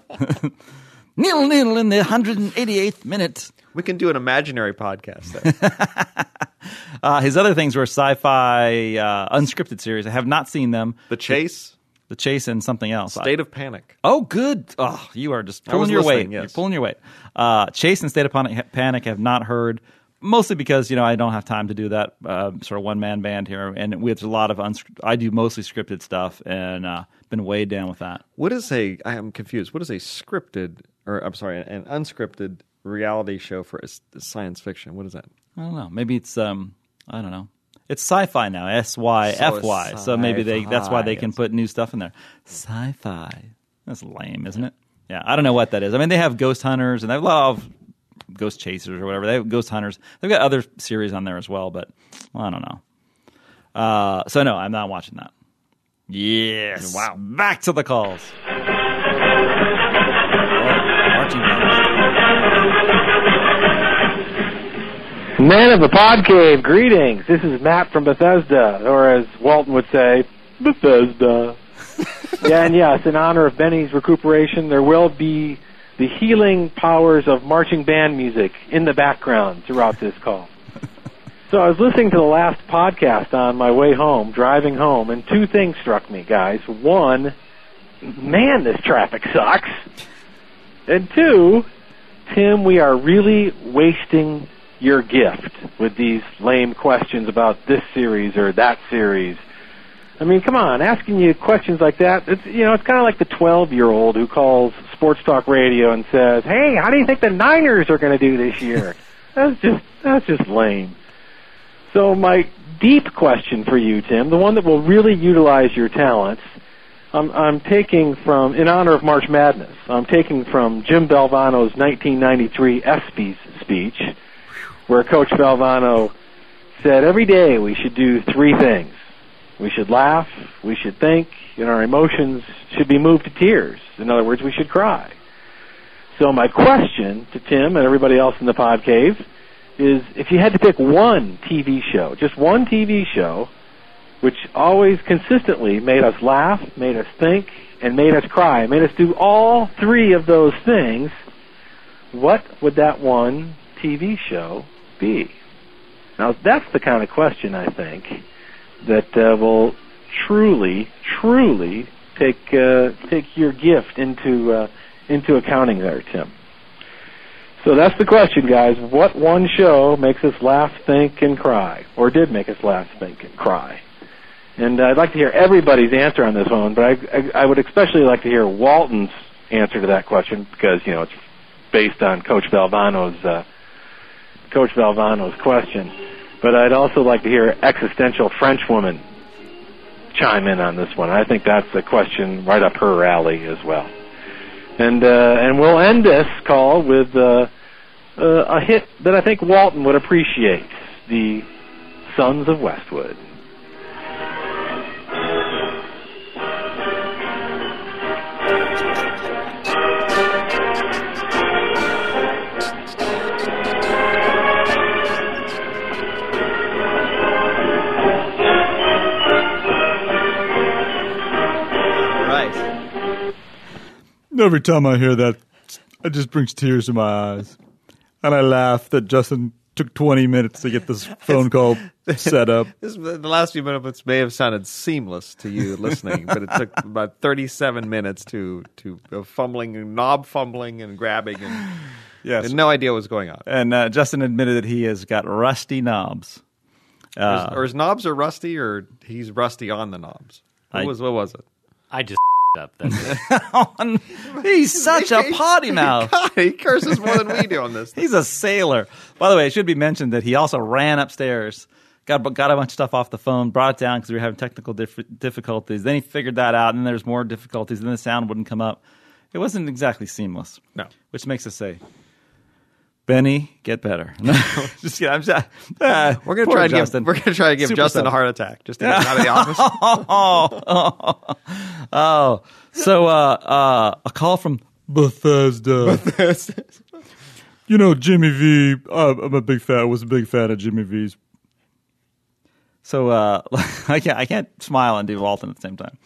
[SPEAKER 1] nil nil in the 188th minute.
[SPEAKER 3] We can do an imaginary podcast.
[SPEAKER 1] Uh, his other things were sci-fi uh, unscripted series. I have not seen them.
[SPEAKER 3] the Chase,
[SPEAKER 1] The Chase and something else.
[SPEAKER 3] Estate of Panic.
[SPEAKER 1] Oh, good. Oh, you are just pulling your weight.
[SPEAKER 3] yes.
[SPEAKER 1] You're pulling your weight. Uh, Chase and Estate of Panic, Panic have not heard, mostly because you know I don't have time to do that uh, sort of one man band here, and have a lot of uns- I do mostly scripted stuff, and uh, been weighed down with that.
[SPEAKER 3] What is a? I am confused. What is a scripted, or I'm sorry, an unscripted reality show for science fiction? What is that?
[SPEAKER 1] I don't know. Maybe it's um, I don't know. It's sci-fi now. S Y F Y. So maybe they that's why they can put new stuff in there. Sci-fi. That's lame, isn't it? Yeah, I don't know what that is. I mean, they have ghost hunters and they have a lot of ghost chasers or whatever. They have ghost hunters. They've got other series on there as well, but I don't know. Uh, so no, I'm not watching that. Yes.
[SPEAKER 3] Wow.
[SPEAKER 1] Back to the calls.
[SPEAKER 8] Men of the Pod Cave, greetings. This is Matt from Bethesda, or as Walton would say, Bethesda. yeah, and yes, in honor of Benny's recuperation, there will be the healing powers of marching band music in the background throughout this call. So I was listening to the last podcast on my way home, driving home, and two things struck me, guys. One, man, this traffic sucks. And two, Tim, we are really wasting your gift with these lame questions about this series or that series. I mean, come on, asking you questions like that, it's you know, it's kind of like the 12-year-old who calls Sports Talk Radio and says, "Hey, how do you think the Niners are going to do this year?" that's just that's just lame. So my deep question for you, Tim, the one that will really utilize your talents, I'm, I'm taking from, in honor of March Madness, I'm taking from Jim Valvano's 1993 ESPYs speech, where Coach Valvano said every day we should do three things. We should laugh, we should think, and our emotions should be moved to tears. In other words, we should cry. So my question to Tim and everybody else in the pod cave is if you had to pick one TV show, just one TV show, which always consistently made us laugh, made us think, and made us cry, made us do all three of those things, what would that one TV show be? Now, that's the kind of question I think that uh, will truly, truly take uh, take your gift into uh, into accounting there, Tim. So that's the question, guys. What one show makes us laugh, think, and cry, or did make us laugh, think, and cry? And I'd like to hear everybody's answer on this one, but I, I, I would especially like to hear Walton's answer to that question because you know it's based on Coach Valvano's uh, Coach Valvano's question. But I'd also like to hear existential French woman chime in on this one. I think that's a question right up her alley as well. And uh, and we'll end this call with uh, uh, a hit that I think Walton would appreciate: the Sons of Westwood.
[SPEAKER 1] Every time I hear that, it just brings tears to my eyes. And I laugh that Justin took 20 minutes to get this phone call set up.
[SPEAKER 3] This, the last few minutes may have sounded seamless to you listening, but it took about 37 minutes to to fumbling, and knob fumbling, and grabbing, and
[SPEAKER 1] Yes.
[SPEAKER 3] had no idea what was going on.
[SPEAKER 1] And uh, Justin admitted that he has got rusty knobs.
[SPEAKER 3] or, his, or his knobs are rusty, or he's rusty on the knobs. What
[SPEAKER 1] I-
[SPEAKER 3] was what was it?
[SPEAKER 6] I just up. That's it.
[SPEAKER 1] He's such a potty mouth.
[SPEAKER 3] God, he curses more than we do on this.
[SPEAKER 1] He's a sailor. By the way, it should be mentioned that he also ran upstairs, got got a bunch of stuff off the phone, brought it down because we were having technical dif- difficulties. Then he figured that out, and then there's more difficulties, and the sound wouldn't come up. It wasn't exactly seamless.
[SPEAKER 3] No.
[SPEAKER 1] which makes us say, Benny, get better. No, just kidding. I'm just, uh,
[SPEAKER 3] We're gonna try to give
[SPEAKER 1] Justin.
[SPEAKER 3] we're gonna try to give
[SPEAKER 1] Super
[SPEAKER 3] Justin
[SPEAKER 1] sub.
[SPEAKER 3] a heart attack just to get him out of the office.
[SPEAKER 1] Oh, so uh, uh, a call from Bethesda. Bethesda. You know, Jimmy V. Uh, I'm a big fan. I was a big fan of Jimmy V's. So uh, I can't I can't smile and do Walton at the same time.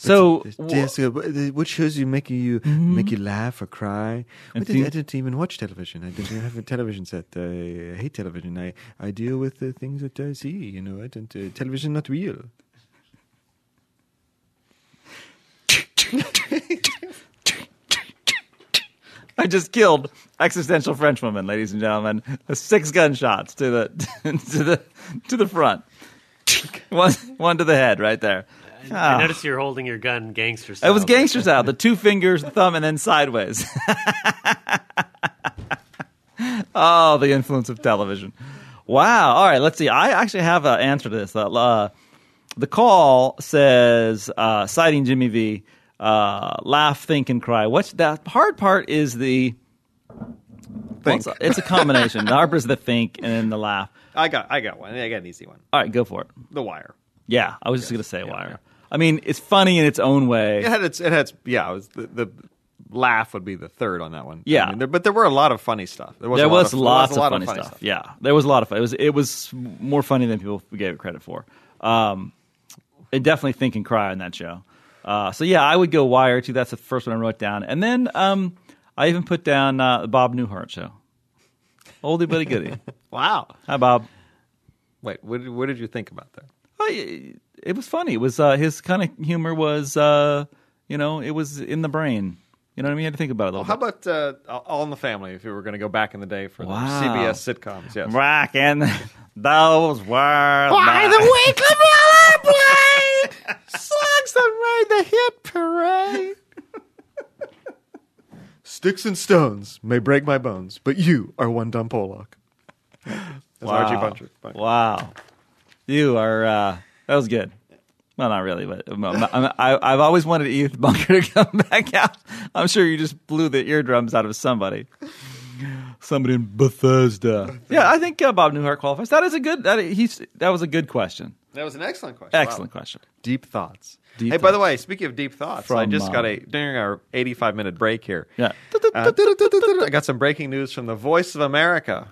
[SPEAKER 1] So
[SPEAKER 4] Yes, but, uh, what shows you make you make you laugh or cry? I, did,
[SPEAKER 1] think-
[SPEAKER 4] I didn't even watch television. I didn't have a television set. I hate television. I, I deal with the things that I see. You know, I don't. Uh, television not real.
[SPEAKER 1] I just killed existential Frenchwoman, ladies and gentlemen. Six gunshots to the to the to the front. One one to the head, right there.
[SPEAKER 6] I
[SPEAKER 1] Ah.
[SPEAKER 6] noticed you're holding your gun gangster
[SPEAKER 1] It was gangster style. The two fingers, the thumb, and then sideways. oh, the influence of television. Wow. All right, let's see. I actually have an answer to this. Uh, uh, the call says, uh, citing Jimmy V, uh, laugh, think, and cry. What's the hard part is the. well, it's, a, it's a combination. the hard part is the think and then the laugh.
[SPEAKER 3] I got I got one. I got an easy one.
[SPEAKER 1] All right, go for it.
[SPEAKER 3] The Wire.
[SPEAKER 1] Yeah, I was just going to say Wire. I mean, it's funny in its own way.
[SPEAKER 3] It had its it had its, yeah. It was the, the laugh would be the third on that one.
[SPEAKER 1] Yeah.
[SPEAKER 3] I mean, there, but there were a lot of funny stuff. There was,
[SPEAKER 1] there
[SPEAKER 3] a lot of,
[SPEAKER 1] lots
[SPEAKER 3] there was
[SPEAKER 1] of
[SPEAKER 3] lot
[SPEAKER 1] funny, stuff. Yeah, there was a lot of fun. It was it was more funny than people gave it credit for. Um, and definitely think and cry on that show. Uh, so yeah, I would go Wire too. That's the first one I wrote down, and then um, I even put down uh, the Bob Newhart show. Oldie but a goodie.
[SPEAKER 3] Wow.
[SPEAKER 1] Hi, Bob.
[SPEAKER 3] Wait, what, did- what did you think about that?
[SPEAKER 1] I, it was funny. It was uh, his kind of humor was uh, you know it was in the brain. You know what I mean? You had to think about it a little
[SPEAKER 3] How
[SPEAKER 1] bit.
[SPEAKER 3] about uh, All in the Family? If we were going to go back in the day for
[SPEAKER 1] Wow.
[SPEAKER 3] the CBS sitcoms, yes.
[SPEAKER 1] Back in those were
[SPEAKER 3] By
[SPEAKER 1] the-
[SPEAKER 3] the week of Rollerblade, songs that made the hit parade. Sticks and stones may break my bones, but you are one dumb Pollock. That's Archie Bunker. Bunker.
[SPEAKER 1] Wow, you are. Uh, that was good. Well, not really, but I'm, I'm, I, I've always wanted Edith Bunker to come back out. I'm sure you just blew the eardrums out of somebody. Somebody in Bethesda. Yeah, I think uh, Bob Newhart qualifies. That is a good. That he's that was a good question.
[SPEAKER 3] That was an excellent question.
[SPEAKER 1] Excellent
[SPEAKER 3] Wow.
[SPEAKER 1] question.
[SPEAKER 3] Deep thoughts.
[SPEAKER 1] Deep
[SPEAKER 3] hey, by the way, speaking of deep thoughts, I
[SPEAKER 1] From,
[SPEAKER 3] just got
[SPEAKER 1] uh,
[SPEAKER 3] a during our 85 minute break here.
[SPEAKER 1] Yeah.
[SPEAKER 3] uh, I got some breaking news from the Voice of America.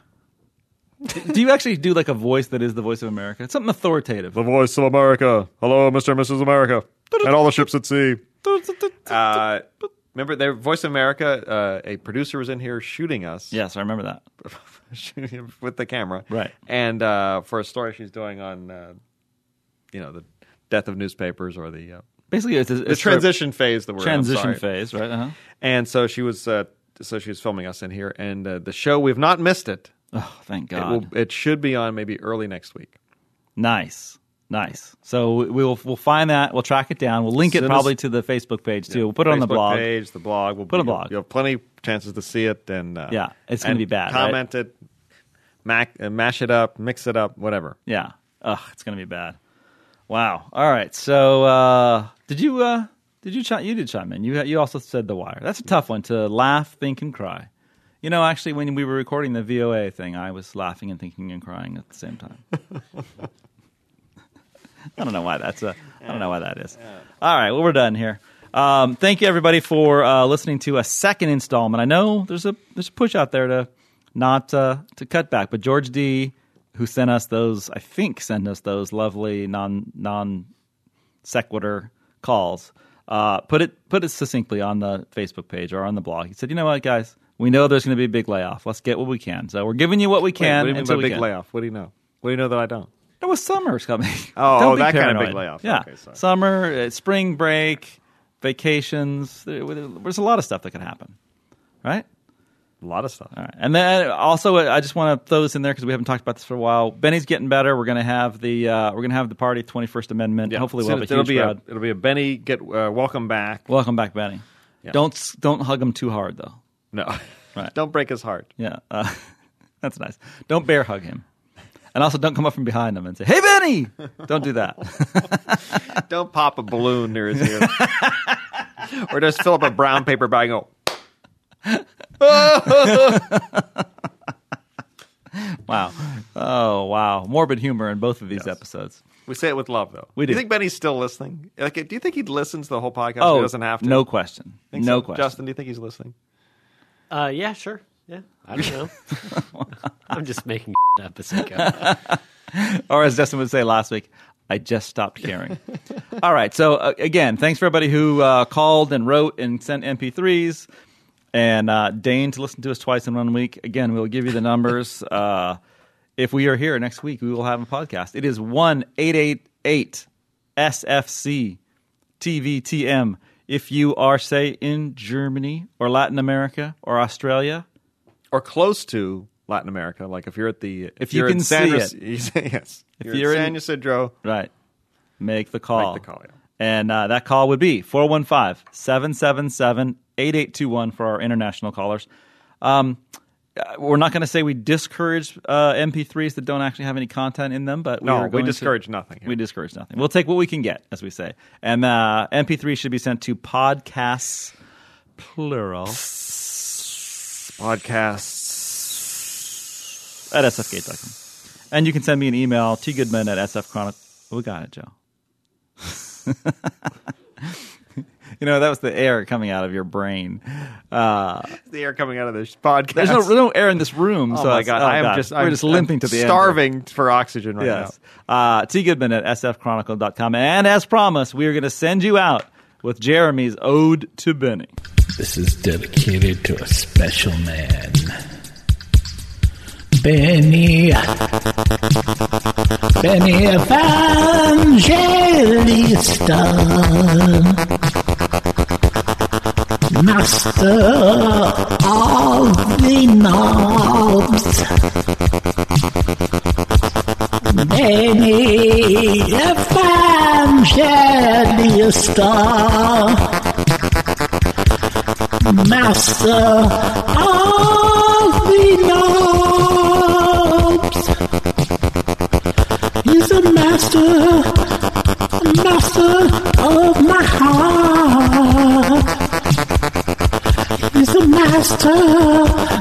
[SPEAKER 1] do you actually do like a voice that is the voice of America? It's something authoritative.
[SPEAKER 3] The Voice of America. Hello, Mr. and Mrs. America. And all the ships at sea. Uh, remember, their Voice of America, uh, a producer was in here shooting us.
[SPEAKER 1] yes, I remember that.
[SPEAKER 3] shooting with the camera.
[SPEAKER 1] Right.
[SPEAKER 3] And uh, for a story she's doing on, uh, you know, the death of newspapers or the, uh,
[SPEAKER 1] Basically, it's a,
[SPEAKER 3] the transition phase that we're. I'm
[SPEAKER 1] transition
[SPEAKER 3] sorry.
[SPEAKER 1] phase, right? Uh-huh.
[SPEAKER 3] And so she was, uh, so she was filming us in here, and uh, the show we've not missed it.
[SPEAKER 1] Oh, thank
[SPEAKER 3] It,
[SPEAKER 1] God.
[SPEAKER 3] will, it should be on maybe early next week.
[SPEAKER 1] Nice. Nice. So we- we'll we'll find that. We'll track it down. We'll link it probably to the Facebook page too. We'll put it on the blog.
[SPEAKER 3] page, the blog. We'll
[SPEAKER 1] Put it
[SPEAKER 3] you'll-
[SPEAKER 1] blog.
[SPEAKER 3] You'll have plenty of chances to see it, and uh,
[SPEAKER 1] Yeah, it's gonna be bad, right?
[SPEAKER 3] Comment it, mac, uh, mash it up, mix it up, whatever.
[SPEAKER 1] Yeah. Ugh, it's gonna be bad. Wow. All right. So uh, did you uh, did you chime? You did chime in. You you also said the wire. That's a tough one to laugh, think, and cry. You know, actually, when we were recording the VOA thing, I was laughing and thinking and crying at the same time. I don't know why that's a. I don't know why that is. All right, well, we're done here. Um, thank you everybody for uh, listening to a second installment. I know there's a there's a push out there to not uh, to cut back, but George D, who sent us those, I think sent us those lovely non non sequitur calls. uh, put it put it succinctly on the Facebook page or on the blog. He said, "You know what, guys? We know there's going to be a big layoff. Let's get what we can. So we're giving you what we
[SPEAKER 3] Wait,
[SPEAKER 1] can
[SPEAKER 3] what do you mean by big
[SPEAKER 1] can.
[SPEAKER 3] layoff? What do you know? What do you know that I don't?
[SPEAKER 1] It was summer's coming.
[SPEAKER 3] Oh, oh, that kind of big layoff.
[SPEAKER 1] Yeah,
[SPEAKER 3] Okay,
[SPEAKER 1] summer, uh, spring break, vacations. There- There's a lot of stuff that could happen, right?
[SPEAKER 3] A lot of stuff.
[SPEAKER 1] All right. And then also, uh, I just want to throw this in there because we haven't talked about this for a while. Benny's getting better. We're going to have the uh, we're going to have the party, Twenty First Amendment. Hopefully, we'll have a
[SPEAKER 3] it'll
[SPEAKER 1] huge
[SPEAKER 3] be
[SPEAKER 1] crowd.
[SPEAKER 3] a it'll be a Benny get uh, welcome back.
[SPEAKER 1] Welcome back, Benny.
[SPEAKER 3] Yeah.
[SPEAKER 1] Don't don't hug him too hard though.
[SPEAKER 3] No,
[SPEAKER 1] Right.
[SPEAKER 3] don't break his heart.
[SPEAKER 1] Yeah, uh, that's nice. Don't bear hug him, and also don't come up from behind him and say, "Hey, Benny!" Don't do that.
[SPEAKER 3] Don't pop a balloon near his ear, or just fill up a brown paper bag. And go.
[SPEAKER 1] wow. Oh, wow. Morbid humor in both of these episodes.
[SPEAKER 3] We say it with love, though.
[SPEAKER 1] We
[SPEAKER 3] Do you think Benny's still listening? Like, do you think he listens to the whole podcast? if
[SPEAKER 1] Oh,
[SPEAKER 3] he doesn't have to.
[SPEAKER 1] No question.
[SPEAKER 3] Think
[SPEAKER 1] no
[SPEAKER 3] so?
[SPEAKER 1] question.
[SPEAKER 3] Justin, do you think he's listening?
[SPEAKER 6] Uh, yeah, sure. Yeah, I don't know. I'm just making up as I go.
[SPEAKER 1] or as Justin would say last week, I just stopped caring. All right. So uh, again, thanks for everybody who uh, called and wrote and sent MP3s and uh, deigned to listen to us twice in one week. Again, we'll give you the numbers. uh, if we are here next week, we will have a podcast. It is one eight eight eight SFC TVTM. If you are, say, in Germany or Latin America or Australia,
[SPEAKER 3] Or close to Latin America? Like if you're at the
[SPEAKER 1] If
[SPEAKER 3] you're
[SPEAKER 1] you
[SPEAKER 3] in
[SPEAKER 1] can
[SPEAKER 3] San
[SPEAKER 1] see
[SPEAKER 3] Ysi-
[SPEAKER 1] it.
[SPEAKER 3] yes.
[SPEAKER 1] If
[SPEAKER 3] you're,
[SPEAKER 1] you're
[SPEAKER 3] in San Ysidro,
[SPEAKER 1] Right. Make the call.
[SPEAKER 3] Make the call, yeah.
[SPEAKER 1] And uh, that call would be 415 777 8821 for our international callers. Um, we're not going to say we discourage uh, MP3s that don't actually have any content in them, but we
[SPEAKER 3] No, we
[SPEAKER 1] going to-
[SPEAKER 3] discourage nothing here.
[SPEAKER 1] We discourage nothing. We'll take what we can get, as we say. And uh, MP3 should be sent to podcasts, plural,
[SPEAKER 3] podcasts.
[SPEAKER 1] at sfgate.com. And you can send me an email, tgoodman at sfchronicle. We got it, Joe. you know, that was the air coming out of your brain. Uh,
[SPEAKER 3] The air coming out of this podcast.
[SPEAKER 1] there's no, no air in this room.
[SPEAKER 3] Oh
[SPEAKER 1] so
[SPEAKER 3] my
[SPEAKER 1] it's-
[SPEAKER 3] god!
[SPEAKER 1] oh,
[SPEAKER 3] I am
[SPEAKER 1] God.
[SPEAKER 3] just
[SPEAKER 1] We're
[SPEAKER 3] I'm,
[SPEAKER 1] just limping
[SPEAKER 3] I'm
[SPEAKER 1] to the end.
[SPEAKER 3] starving for oxygen right
[SPEAKER 1] Yes. Uh, T. Goodman at sfchronicle.com. And as promised, we are going to send you out with Jeremy's Ode to Benny.
[SPEAKER 9] This is dedicated to a special man. Benny. Benny Evangelista. Master of the knobs. Benny Evangelista. Master of the knobs. He's a master, master of master,